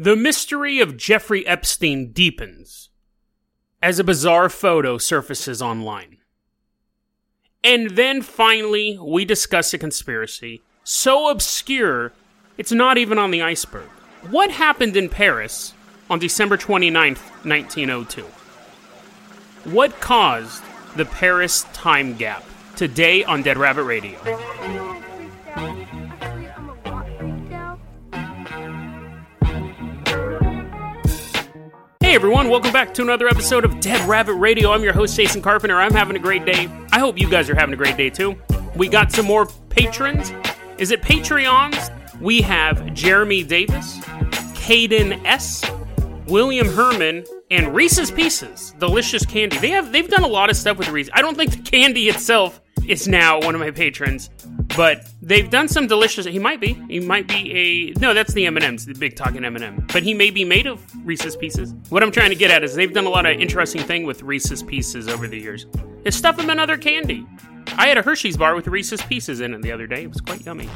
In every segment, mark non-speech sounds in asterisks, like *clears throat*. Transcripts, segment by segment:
The mystery of Jeffrey Epstein deepens as a bizarre photo surfaces online. And then finally, we discuss a conspiracy so obscure it's not even on the iceberg. What happened in Paris on December 29th, 1902? What caused the Paris time gap? Today on Dead Rabbit Radio. Everyone, welcome back to another episode of Dead Rabbit Radio. I'm your host, Jason Carpenter. I'm having a great day. I hope you guys are having a great day too. We got some more patrons. Is it Patreons? We have Jeremy Davis, Caden S., William Herman, and Reese's Pieces, delicious candy. They have they've done a lot of stuff with Reese's. I don't think the candy itself is now one of my patrons, but they've done some delicious. He might be. He might be a no. That's the M and M's, the big talking M and m But he may be made of Reese's Pieces. What I'm trying to get at is they've done a lot of interesting thing with Reese's Pieces over the years. They stuff them in other candy. I had a Hershey's bar with Reese's Pieces in it the other day. It was quite yummy.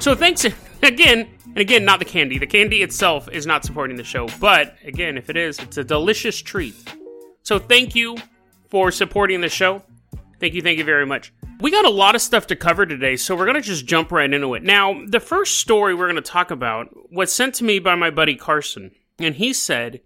So thanks *laughs* again, and again, not the candy. The candy itself is not supporting the show, but again, if it is, it's a delicious treat. So thank you for supporting the show. Thank you, thank you very much. We got a lot of stuff to cover today, so we're going to just jump right into it. Now, the first story we're going to talk about was sent to me by my buddy Carson, and he said,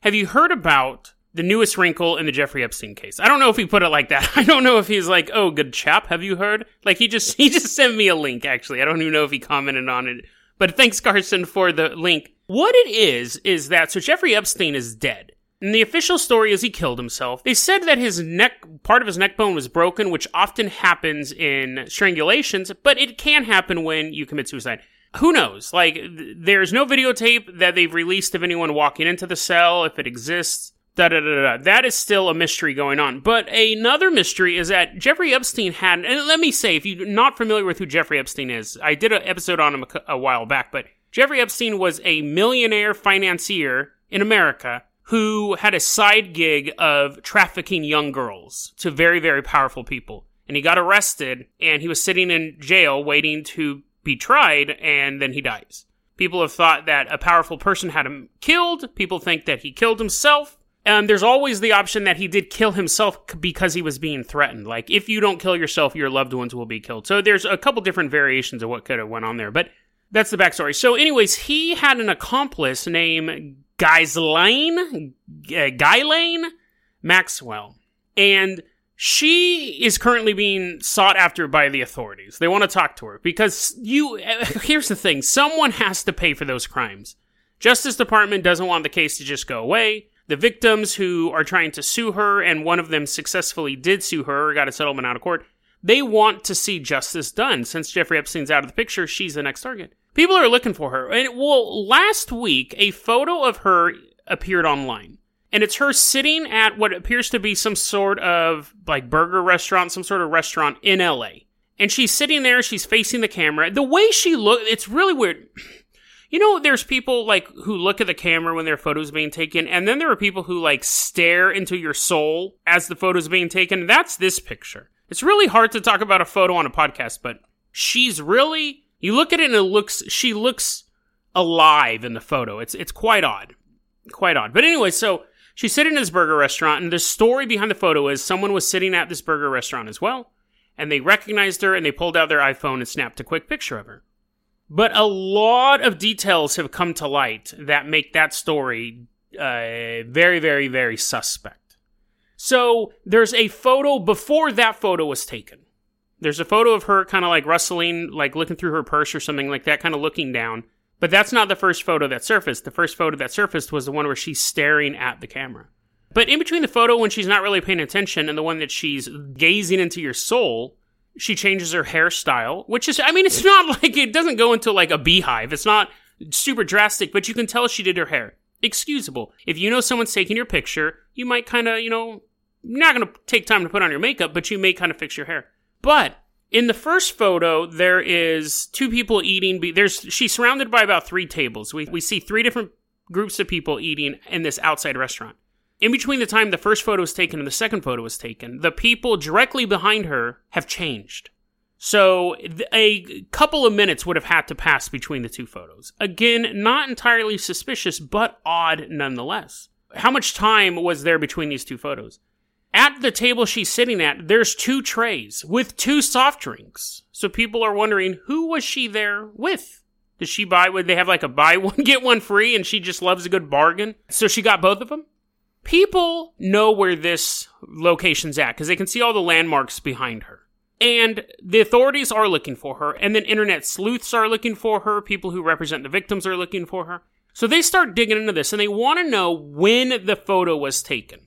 Have you heard about the newest wrinkle in the Jeffrey Epstein case? I don't know if he put it like that. *laughs* I don't know if he's like, Oh, good chap, have you heard? Like, he just, *laughs* he just sent me a link, actually. I don't even know if he commented on it. But thanks, Carson, for the link. What it is, is that, so Jeffrey Epstein is dead. And the official story is he killed himself. They said that his neck, part of his neck bone was broken, which often happens in strangulations, but it can happen when you commit suicide. Who knows? Like, th- there's no videotape that they've released of anyone walking into the cell, if it exists. Da, da, da, da. That is still a mystery going on. But another mystery is that Jeffrey Epstein had, and let me say, if you're not familiar with who Jeffrey Epstein is, I did an episode on him a, a while back, but Jeffrey Epstein was a millionaire financier in America who had a side gig of trafficking young girls to very, very powerful people. And he got arrested and he was sitting in jail waiting to be tried and then he dies. People have thought that a powerful person had him killed. People think that he killed himself. And there's always the option that he did kill himself because he was being threatened. Like, if you don't kill yourself, your loved ones will be killed. So there's a couple different variations of what could have went on there. But that's the backstory. So, anyways, he had an accomplice named Ghislaine, uh, Ghislaine Maxwell. And she is currently being sought after by the authorities. They want to talk to her because you, *laughs* here's the thing someone has to pay for those crimes. Justice Department doesn't want the case to just go away. The victims who are trying to sue her, and one of them successfully did sue her, got a settlement out of court, they want to see justice done. Since Jeffrey Epstein's out of the picture, she's the next target. People are looking for her. And well, last week, a photo of her appeared online. And it's her sitting at what appears to be some sort of like burger restaurant, some sort of restaurant in LA. And she's sitting there, she's facing the camera. The way she look, it's really weird. *clears throat* You know, there's people like who look at the camera when their photos being taken, and then there are people who like stare into your soul as the photo's being taken. That's this picture. It's really hard to talk about a photo on a podcast, but she's really you look at it and it looks she looks alive in the photo. It's it's quite odd. Quite odd. But anyway, so she's sitting in this burger restaurant and the story behind the photo is someone was sitting at this burger restaurant as well and they recognized her and they pulled out their iPhone and snapped a quick picture of her. But a lot of details have come to light that make that story uh, very, very, very suspect. So there's a photo before that photo was taken. There's a photo of her kind of like rustling, like looking through her purse or something like that, kind of looking down. But that's not the first photo that surfaced. The first photo that surfaced was the one where she's staring at the camera. But in between the photo when she's not really paying attention and the one that she's gazing into your soul, she changes her hairstyle, which is, I mean, it's *laughs* not like it doesn't go into like a beehive. It's not super drastic, but you can tell she did her hair. Excusable. If you know someone's taking your picture, you might kind of, you know, not going to take time to put on your makeup, but you may kind of fix your hair. But in the first photo, there is two people eating. There's she's surrounded by about three tables. We we see three different groups of people eating in this outside restaurant. In between the time the first photo was taken and the second photo was taken, the people directly behind her have changed. So a couple of minutes would have had to pass between the two photos. Again, not entirely suspicious, but odd nonetheless. How much time was there between these two photos? At the table she's sitting at, there's two trays with two soft drinks. So people are wondering who was she there with? Did she buy? Would they have like a buy *laughs* one get one free, and she just loves a good bargain? So she got both of them. People know where this location's at because they can see all the landmarks behind her. And the authorities are looking for her, and then internet sleuths are looking for her, people who represent the victims are looking for her. So they start digging into this and they want to know when the photo was taken.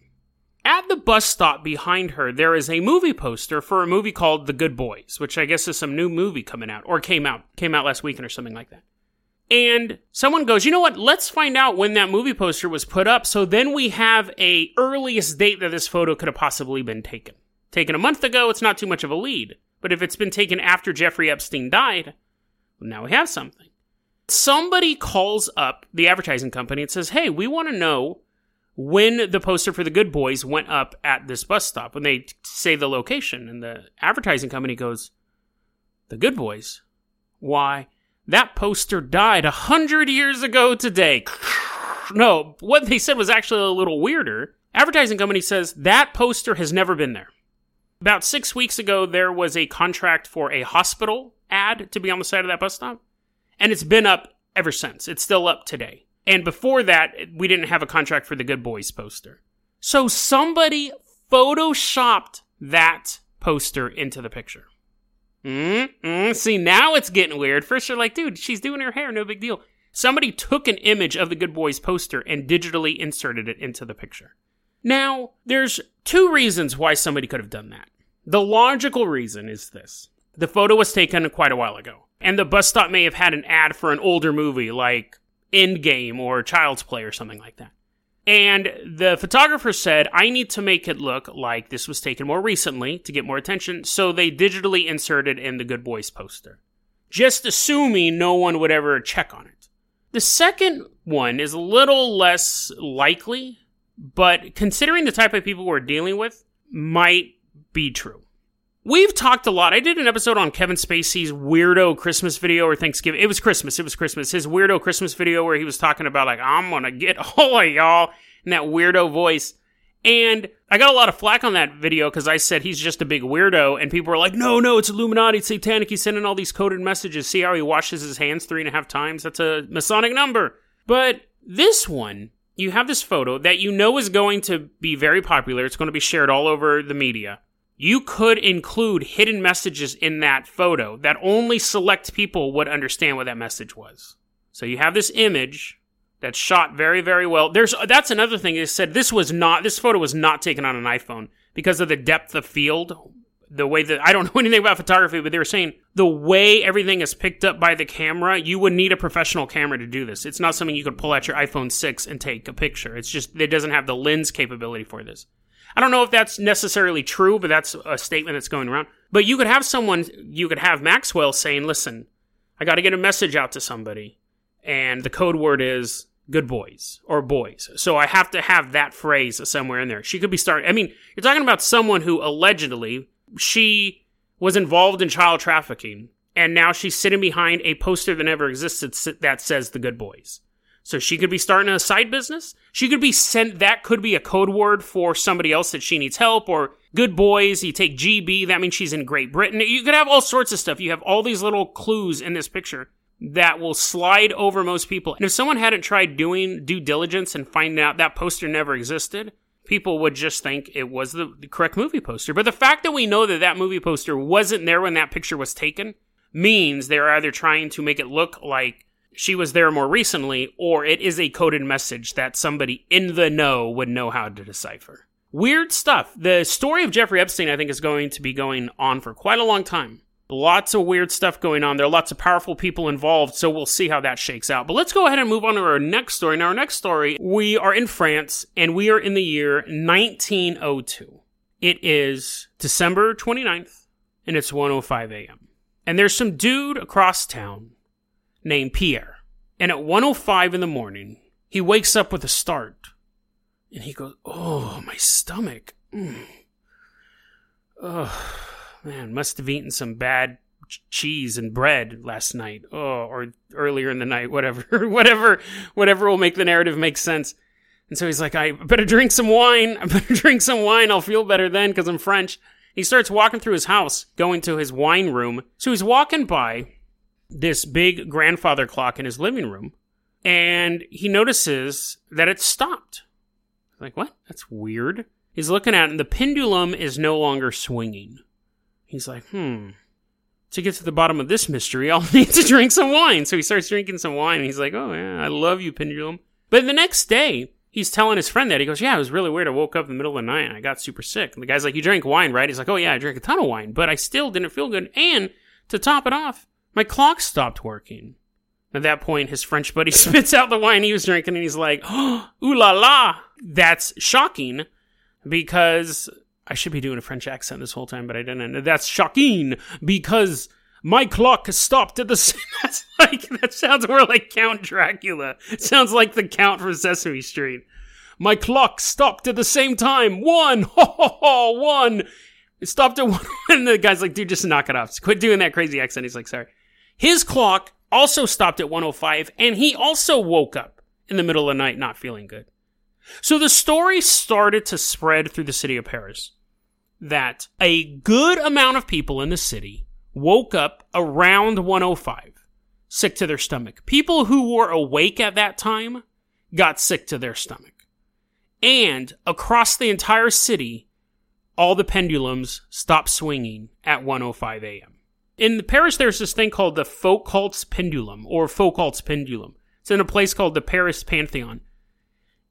At the bus stop behind her, there is a movie poster for a movie called The Good Boys, which I guess is some new movie coming out, or came out, came out last weekend or something like that. And someone goes, you know what? Let's find out when that movie poster was put up. So then we have a earliest date that this photo could have possibly been taken taken a month ago, it's not too much of a lead. But if it's been taken after Jeffrey Epstein died, well, now we have something. Somebody calls up the advertising company and says, Hey, we want to know when the poster for the Good Boys went up at this bus stop. When they say the location, and the advertising company goes, The Good Boys? Why, that poster died a hundred years ago today. *laughs* no, what they said was actually a little weirder. Advertising company says that poster has never been there. About six weeks ago, there was a contract for a hospital ad to be on the side of that bus stop, and it's been up ever since. It's still up today. And before that, we didn't have a contract for the Good Boys poster. So somebody photoshopped that poster into the picture. Mm-hmm. See, now it's getting weird. First, you're like, dude, she's doing her hair, no big deal. Somebody took an image of the Good Boys poster and digitally inserted it into the picture. Now, there's two reasons why somebody could have done that. The logical reason is this. The photo was taken quite a while ago, and the bus stop may have had an ad for an older movie like Endgame or Child's Play or something like that. And the photographer said, I need to make it look like this was taken more recently to get more attention, so they digitally inserted in the Good Boys poster. Just assuming no one would ever check on it. The second one is a little less likely, but considering the type of people we're dealing with, might be true. We've talked a lot. I did an episode on Kevin Spacey's weirdo Christmas video or Thanksgiving. It was Christmas. It was Christmas. His weirdo Christmas video where he was talking about like I'm gonna get all *laughs* of y'all in that weirdo voice. And I got a lot of flack on that video because I said he's just a big weirdo, and people were like, "No, no, it's Illuminati, it's satanic. He's sending all these coded messages. See how he washes his hands three and a half times? That's a Masonic number." But this one you have this photo that you know is going to be very popular. It's going to be shared all over the media. You could include hidden messages in that photo that only select people would understand what that message was. So you have this image that's shot very, very well. There's that's another thing. It said this was not this photo was not taken on an iPhone because of the depth of field the way that I don't know *laughs* anything about photography, but they were saying the way everything is picked up by the camera, you would need a professional camera to do this. It's not something you could pull out your iPhone 6 and take a picture. It's just, it doesn't have the lens capability for this. I don't know if that's necessarily true, but that's a statement that's going around. But you could have someone, you could have Maxwell saying, listen, I got to get a message out to somebody. And the code word is good boys or boys. So I have to have that phrase somewhere in there. She could be starting, I mean, you're talking about someone who allegedly she was involved in child trafficking, and now she's sitting behind a poster that never existed that says the good boys. So she could be starting a side business. She could be sent, that could be a code word for somebody else that she needs help or good boys. You take GB, that means she's in Great Britain. You could have all sorts of stuff. You have all these little clues in this picture that will slide over most people. And if someone hadn't tried doing due diligence and finding out that poster never existed, people would just think it was the, correct movie poster. But the fact that we know that that movie poster wasn't there when that picture was taken means they're either trying to make it look like she was there more recently, or it is a coded message that somebody in the know would know how to decipher. Weird stuff. The story of Jeffrey Epstein, I think, is going to be going on for quite a long time. Lots of weird stuff going on. There are lots of powerful people involved, so we'll see how that shakes out. But let's go ahead and move on to our next story. Now, our next story, we are in France and we are in the year 1902. It is December 29th and it's 1:05 a.m. And there's some dude across town named Pierre. And at 1:05 in the morning, he wakes up with a start and he goes, "Oh, my stomach." Mm. Oh, man, must have eaten some bad ch- cheese and bread last night. Oh, or earlier in the night, whatever, *laughs* whatever, whatever will make the narrative make sense. And so he's like, I better drink some wine. *laughs* I better drink some wine. I'll feel better then because I'm French. He starts walking through his house, going to his wine room. So he's walking by this big grandfather clock in his living room, and he notices that it's stopped. Like, what? That's weird. He's looking at it, and the pendulum is no longer swinging. He's like, hmm. To get to the bottom of this mystery, I'll *laughs* need to drink some wine. So he starts drinking some wine, and he's like, oh, yeah, I love you, pendulum. But the next day, he's telling his friend that. He goes, Yeah, it was really weird. I woke up in the middle of the night and I got super sick. And the guy's like, You drank wine, right? He's like, Oh, yeah, I drank a ton of wine, but I still didn't feel good. And to top it off, my clock stopped working. At that point, his French buddy *laughs* spits out the wine he was drinking and he's like, oh, *gasps* Ooh la la! That's shocking because I should be doing a French accent this whole time, but I didn't. That's shocking because my clock stopped at the *laughs* same. Like that sounds more like Count Dracula. It sounds like the Count from Sesame Street. My clock stopped at the same time. One, *laughs* ho ho ho, one. It stopped at one, and the guy's like, "Dude, just knock it off. quit doing that crazy accent." He's like, "Sorry." His clock also stopped at 105, and he also woke up in the middle of the night, not feeling good. So the story started to spread through the city of Paris that a good amount of people in the city woke up around 105, sick to their stomach. People who were awake at that time got sick to their stomach. And across the entire city, all the pendulums stopped swinging at 105 a.m. In Paris, there's this thing called the Foucault's pendulum, or Foucault's pendulum. It's in a place called the Paris Pantheon.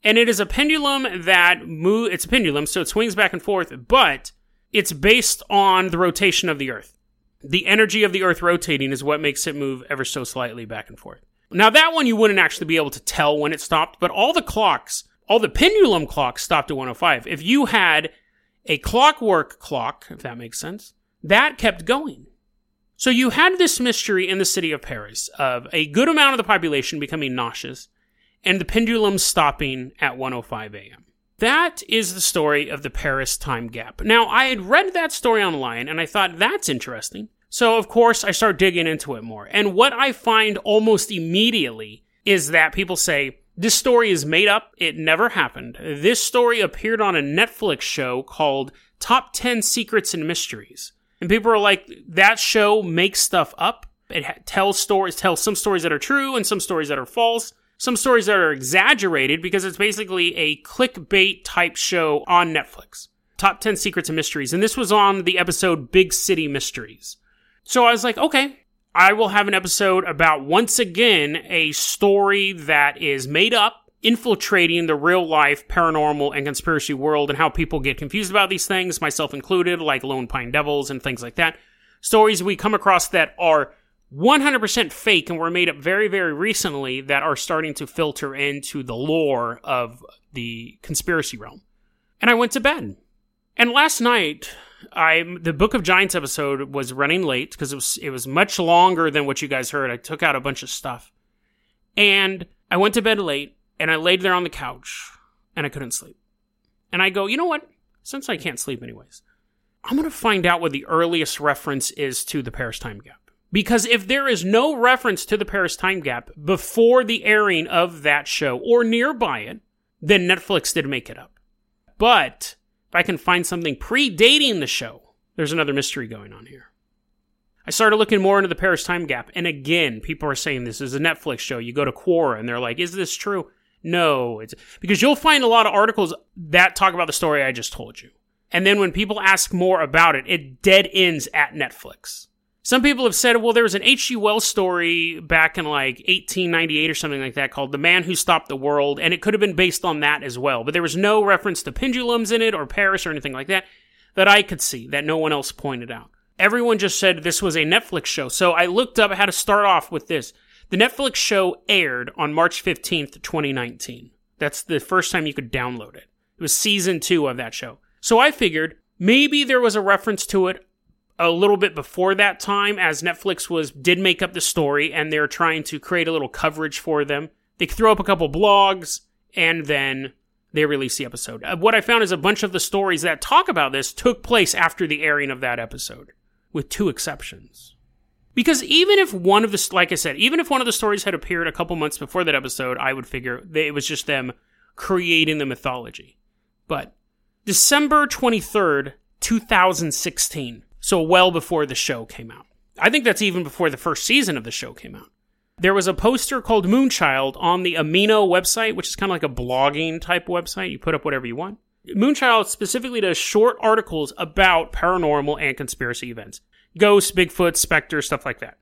And it is a pendulum that move. It's a pendulum, so it swings back and forth, but it's based on the rotation of the Earth the energy of the Earth rotating is what makes it move ever so slightly back and forth. Now, that one you wouldn't actually be able to tell when it stopped, but all the clocks, all the pendulum clocks stopped at 105. If you had a clockwork clock, if that makes sense, that kept going. So you had this mystery in the city of Paris of a good amount of the population becoming nauseous and the pendulum stopping at 105 a.m. That is the story of the Paris time gap. Now, I had read that story online and I thought that's interesting. So, of course, I start digging into it more. And what I find almost immediately is that people say, this story is made up. It never happened. This story appeared on a Netflix show called Top 10 Secrets and Mysteries. And people are like, that show makes stuff up. It tells stories, tells some stories that are true and some stories that are false. Some stories that are exaggerated because it's basically a clickbait type show on Netflix. Top 10 Secrets and Mysteries. And this was on the episode Big City Mysteries. So I was like, okay, I will have an episode about once again a story that is made up, infiltrating the real life paranormal and conspiracy world and how people get confused about these things, myself included, like Lone Pine Devils and things like that. Stories we come across that are 100% fake and were made up very, very recently that are starting to filter into the lore of the conspiracy realm. And I went to bed. And last night, I the Book of Giants episode was running late because it was it was much longer than what you guys heard. I took out a bunch of stuff, and I went to bed late, and I laid there on the couch, and I couldn't sleep. And I go, you know what? Since I can't sleep anyways, I'm gonna find out what the earliest reference is to the Paris time gap. Because if there is no reference to the Paris time gap before the airing of that show or nearby it, then Netflix did make it up. But if I can find something predating the show, there's another mystery going on here. I started looking more into the Paris time gap, and again, people are saying this is a Netflix show. You go to Quora, and they're like, "Is this true?" No, it's because you'll find a lot of articles that talk about the story I just told you, and then when people ask more about it, it dead ends at Netflix. Some people have said, well, there was an H.G. Wells story back in like 1898 or something like that called The Man Who Stopped the World, and it could have been based on that as well. But there was no reference to pendulums in it or Paris or anything like that that I could see that no one else pointed out. everyone just said this was a Netflix show. So I looked up how to start off with this. The Netflix show aired on March 15th, 2019. That's the first time you could download it. It was season two of that show. So I figured maybe there was a reference to it a little bit before that time as Netflix was did make up the story and they're trying to create a little coverage for them. They throw up a couple blogs and then they release the episode. Uh, what I found is a bunch of the stories that talk about this took place after the airing of that episode, with two exceptions. Because even if one of the, like I said, even if one of the stories had appeared a couple months before that episode, I would figure it was just them creating the mythology. But December 23rd, 2016, so well before the show came out. I think that's even before the first season of the show came out. There was a poster called Moonchild on the Amino website, which is kind of like a blogging type website. You put up whatever you want. Moonchild specifically does short articles about paranormal and conspiracy events ghosts, Bigfoot, specters, stuff like that.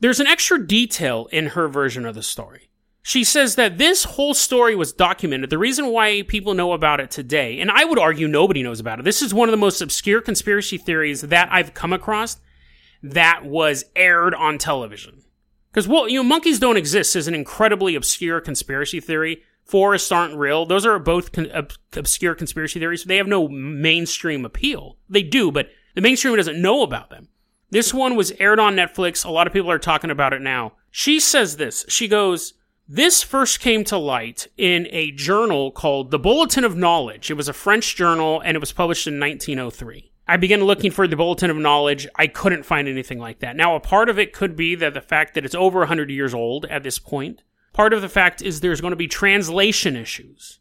There's an extra detail in her version of the story. She says that this whole story was documented. The reason why people know about it today, and I would argue nobody knows about it, this is one of the most obscure conspiracy theories that I've come across that was aired on television. Because, well, you know, monkeys don't exist is an incredibly obscure conspiracy theory. Forests aren't real. Those are both con- ob- obscure conspiracy theories. They have no mainstream appeal. They do, but the mainstream doesn't know about them. This one was aired on Netflix. A lot of people are talking about it now. She says this. She goes, This first came to light in a journal called The Bulletin of Knowledge. It was a French journal and it was published in 1903. I began looking for the Bulletin of Knowledge. I couldn't find anything like that. Now, a part of it could be that the fact that it's over 100 years old at this point. Part of the fact is there's going to be translation issues.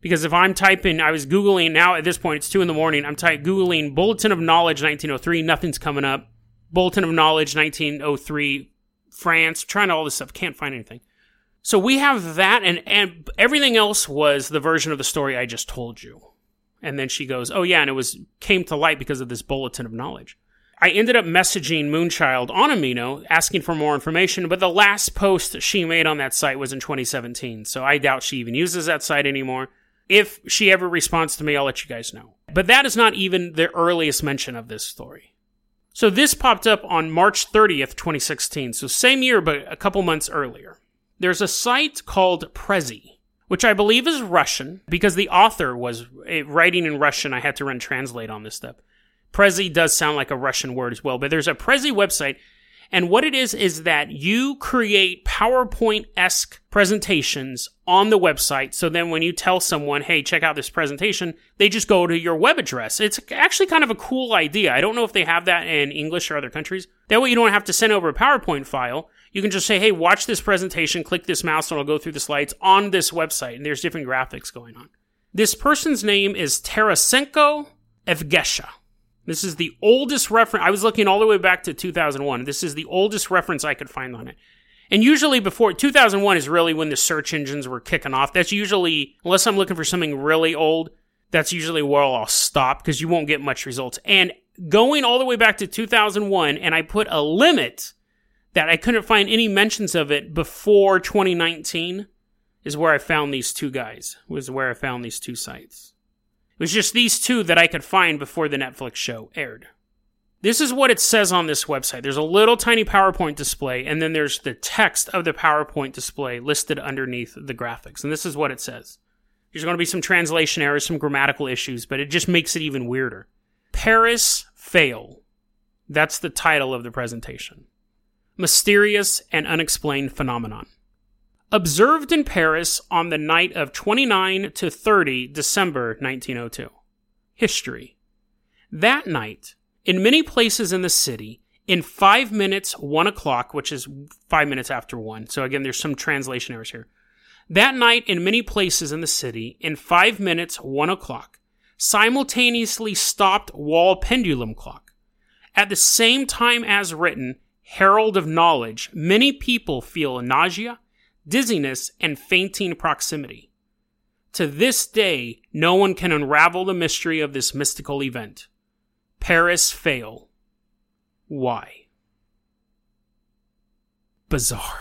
Because if I'm typing, I was Googling, now at this point, it's 2 in the morning, I'm typing Googling Bulletin of Knowledge 1903, nothing's coming up. Bulletin of Knowledge 1903, France, trying to all this stuff, can't find anything. So we have that, and, and everything else was the version of the story I just told you. And then she goes, "Oh yeah, and it was came to light because of this bulletin of knowledge." I ended up messaging Moonchild on Amino asking for more information, but the last post she made on that site was in 2017, so I doubt she even uses that site anymore. If she ever responds to me, I'll let you guys know. But that is not even the earliest mention of this story. So this popped up on March 30th, 2016, so same year, but a couple months earlier. There's a site called Prezi which I believe is Russian because the author was eh, writing in Russian. I had to run translate on this stuff. Prezi does sound like a Russian word as well, but there's a Prezi website. And what it is, is that you create PowerPoint esque presentations on the website. So then when you tell someone, hey, check out this presentation, they just go to your web address. It's actually kind of a cool idea. I don't know if they have that in English or other countries. That way you don't have to send over a PowerPoint file you can just say, hey, watch this presentation, click this mouse, and I'll go through the slides on this website. And there's different graphics going on. This person's name is Tarasenko Evgesha. This is the oldest reference. I was looking all the way back to 2001. This is the oldest reference I could find on it. And usually before 2001 is really when the search engines were kicking off. That's usually, unless I'm looking for something really old, that's usually where I'll stop because you won't get much results. And going all the way back to 2001, and I put a limit that I couldn't find any mentions of it before 2019 is where I found these two guys, was where I found these two sites. It was just these two that I could find before the Netflix show aired. This is what it says on this website. There's a little tiny PowerPoint display, and then there's the text of the PowerPoint display listed underneath the graphics. And this is what it says. There's going to be some translation errors, some grammatical issues, but it just makes it even weirder. Paris Fail. That's the title of the presentation mysterious and unexplained phenomenon. Observed in Paris on the night of 29 to 30 December 1902. History. That night, in many places in the city, in five minutes, one o'clock, which is five minutes after one. So again, there's some translation errors here. That night, in many places in the city, in five minutes, one o'clock, simultaneously stopped wall pendulum clock. At the same time as written, herald of knowledge, many people feel nausea, dizziness, and fainting proximity. To this day, no one can unravel the mystery of this mystical event. Paris fail. Why? Bizarre.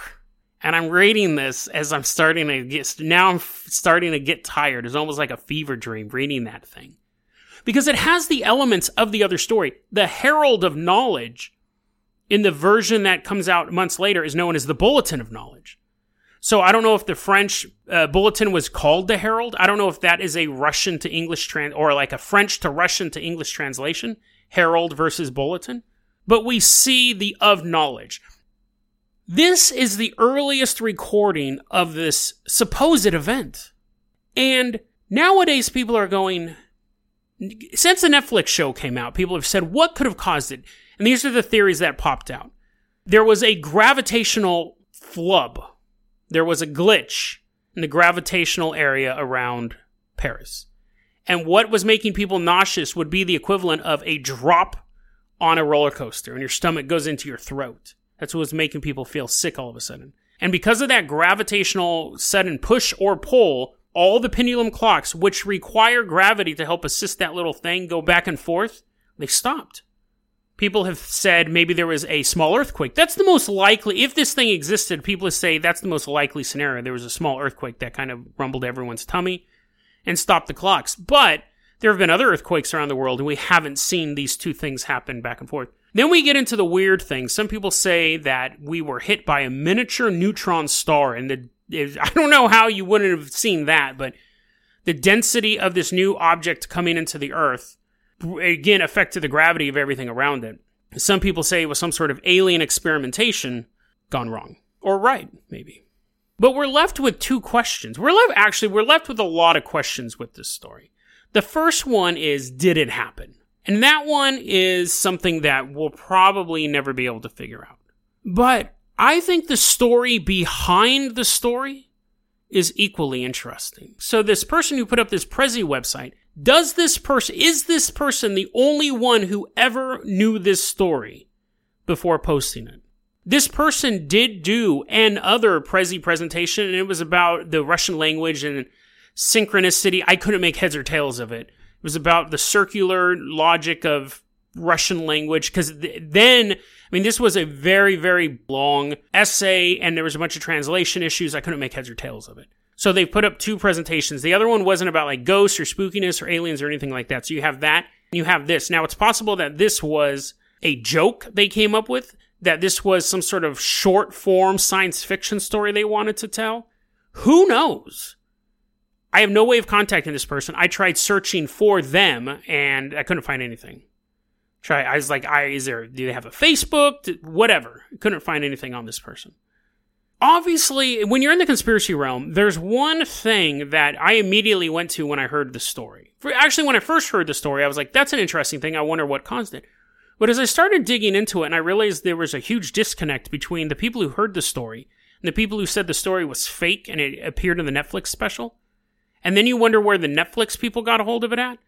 And I'm reading this as I'm starting to get, now I'm starting to get tired. It's almost like a fever dream reading that thing. because it has the elements of the other story. The Herald of Knowledge in the version that comes out months later is known as the Bulletin of Knowledge. So I don't know if the French uh, bulletin was called the Herald. I don't know if that is a Russian to English trans or like a French to Russian to English translation, Herald versus bulletin. But we see the of knowledge. This is the earliest recording of this supposed event. And nowadays people are going, since the Netflix show came out, people have said, what could have caused it? And these are the theories that popped out. There was a gravitational flub. There was a glitch in the gravitational area around Paris. And what was making people nauseous would be the equivalent of a drop on a roller coaster and your stomach goes into your throat. That's what was making people feel sick all of a sudden. And because of that gravitational sudden push or pull, all the pendulum clocks, which require gravity to help assist that little thing go back and forth, they stopped. People have said maybe there was a small earthquake. That's the most likely. If this thing existed, people say that's the most likely scenario. There was a small earthquake that kind of rumbled everyone's tummy and stopped the clocks. But there have been other earthquakes around the world, and we haven't seen these two things happen back and forth. Then we get into the weird things. Some people say that we were hit by a miniature neutron star, and the I don't know how you wouldn't have seen that, but the density of this new object coming into the Earth again affected the gravity of everything around it. Some people say it was some sort of alien experimentation gone wrong. Or right, maybe. But we're left with two questions. We're left, actually, we're left with a lot of questions with this story. The first one is, did it happen? And that one is something that we'll probably never be able to figure out. But I think the story behind the story is equally interesting. So this person who put up this Prezi website does this person, is this person the only one who ever knew this story before posting it? This person did do an other Prezi presentation, and it was about the Russian language and synchronicity. I couldn't make heads or tails of it. It was about the circular logic of Russian language, because th- then, I mean, this was a very, very long essay, and there was a bunch of translation issues. I couldn't make heads or tails of it. So they've put up two presentations. The other one wasn't about like ghosts or spookiness or aliens or anything like that. So you have that you have this. Now it's possible that this was a joke they came up with, that this was some sort of short form science fiction story they wanted to tell. Who knows? I have no way of contacting this person. I tried searching for them and I couldn't find anything. Try. I was like, I is there? Do they have a Facebook? Whatever. Couldn't find anything on this person obviously, when you're in the conspiracy realm, there's one thing that I immediately went to when I heard the story. Actually, when I first heard the story, I was like, that's an interesting thing. I wonder what caused it. But as I started digging into it and I realized there was a huge disconnect between the people who heard the story and the people who said the story was fake and it appeared in the Netflix special, and then you wonder where the Netflix people got a hold of it at,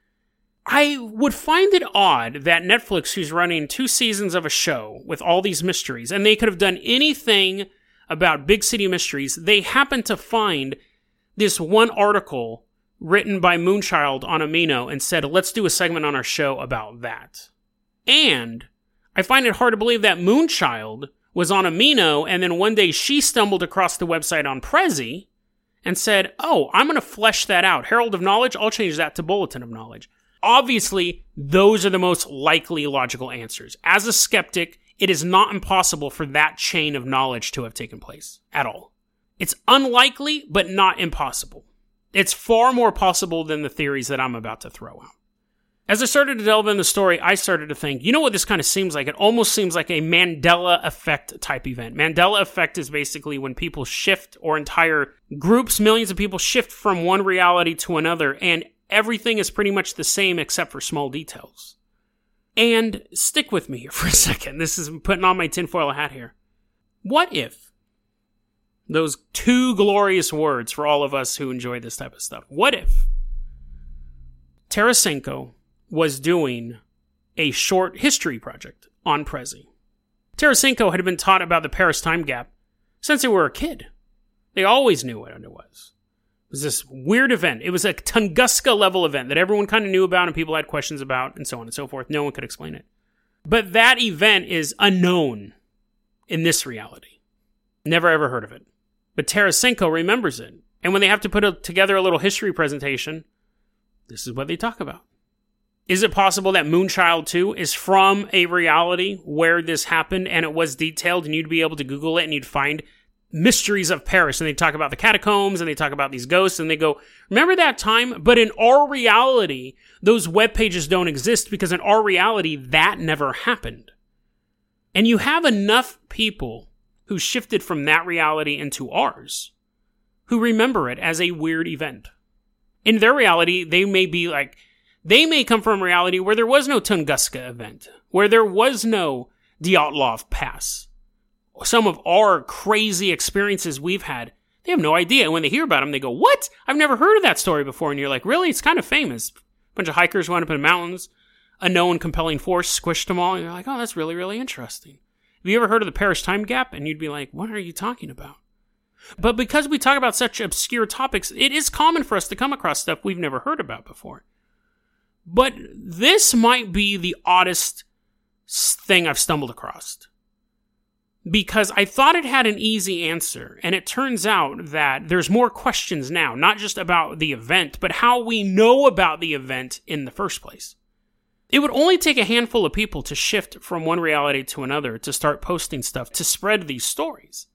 I would find it odd that Netflix, who's running two seasons of a show with all these mysteries, and they could have done anything about big city mysteries, they happened to find this one article written by Moonchild on Amino and said, let's do a segment on our show about that. And I find it hard to believe that Moonchild was on Amino and then one day she stumbled across the website on Prezi and said, oh, I'm going to flesh that out. Herald of Knowledge, I'll change that to Bulletin of Knowledge. Obviously, those are the most likely logical answers. As a skeptic, it is not impossible for that chain of knowledge to have taken place at all. It's unlikely, but not impossible. It's far more possible than the theories that I'm about to throw out. As I started to delve in the story, I started to think, you know what this kind of seems like? It almost seems like a Mandela effect type event. Mandela effect is basically when people shift or entire groups, millions of people shift from one reality to another and everything is pretty much the same except for small details. And stick with me here for a *laughs* second. This is putting on my tinfoil hat here. What if those two glorious words for all of us who enjoy this type of stuff? What if Tarasenko was doing a short history project on Prezi? Tarasenko had been taught about the Paris time gap since they were a kid. They always knew what it was was this weird event. It was a Tunguska level event that everyone kind of knew about and people had questions about and so on and so forth. No one could explain it. But that event is unknown in this reality. Never ever heard of it. But Tarasenko remembers it. And when they have to put a, together a little history presentation, this is what they talk about. Is it possible that Moonchild too is from a reality where this happened and it was detailed and you'd be able to Google it and you'd find mysteries of Paris and they talk about the catacombs and they talk about these ghosts and they go, remember that time? But in our reality, those web pages don't exist because in our reality, that never happened. And you have enough people who shifted from that reality into ours who remember it as a weird event. In their reality, they may be like, they may come from a reality where there was no Tunguska event, where there was no Dyatlov Pass. Some of our crazy experiences we've had, they have no idea. And when they hear about them, they go, What? I've never heard of that story before. And you're like, Really? It's kind of famous. A bunch of hikers went up in the mountains, a known compelling force squished them all. And you're like, Oh, that's really, really interesting. Have you ever heard of the Paris time gap? And you'd be like, What are you talking about? But because we talk about such obscure topics, it is common for us to come across stuff we've never heard about before. But this might be the oddest thing I've stumbled across. Because I thought it had an easy answer, and it turns out that there's more questions now, not just about the event, but how we know about the event in the first place. It would only take a handful of people to shift from one reality to another to start posting stuff to spread these stories.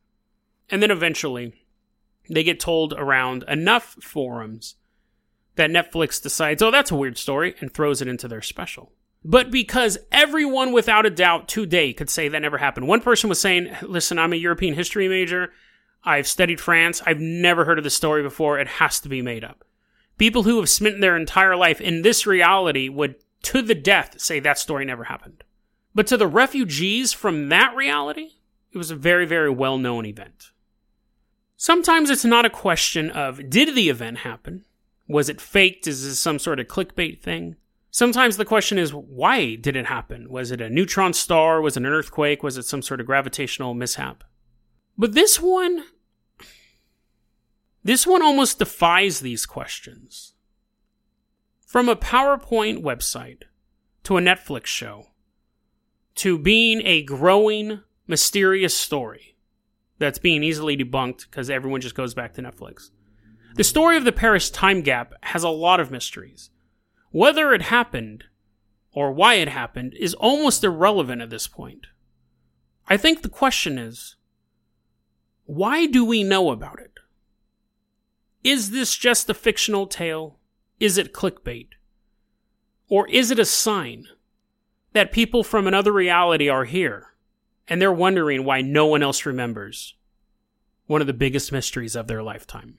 And then eventually, they get told around enough forums that Netflix decides, oh, that's a weird story, and throws it into their special. But because everyone without a doubt today could say that never happened. One person was saying, listen, I'm a European history major. I've studied France. I've never heard of the story before. It has to be made up. People who have spent their entire life in this reality would, to the death, say that story never happened. But to the refugees from that reality, it was a very, very well known event. Sometimes it's not a question of did the event happen? Was it faked? Is this some sort of clickbait thing? Sometimes the question is why did it happen? Was it a neutron star? Was it an earthquake? Was it some sort of gravitational mishap? But this one, this one almost defies these questions. From a PowerPoint website to a Netflix show to being a growing mysterious story that's being easily debunked because everyone just goes back to Netflix. The story of the Paris time gap has a lot of mysteries. Whether it happened or why it happened is almost irrelevant at this point. I think the question is why do we know about it? Is this just a fictional tale? Is it clickbait? Or is it a sign that people from another reality are here and they're wondering why no one else remembers one of the biggest mysteries of their lifetime.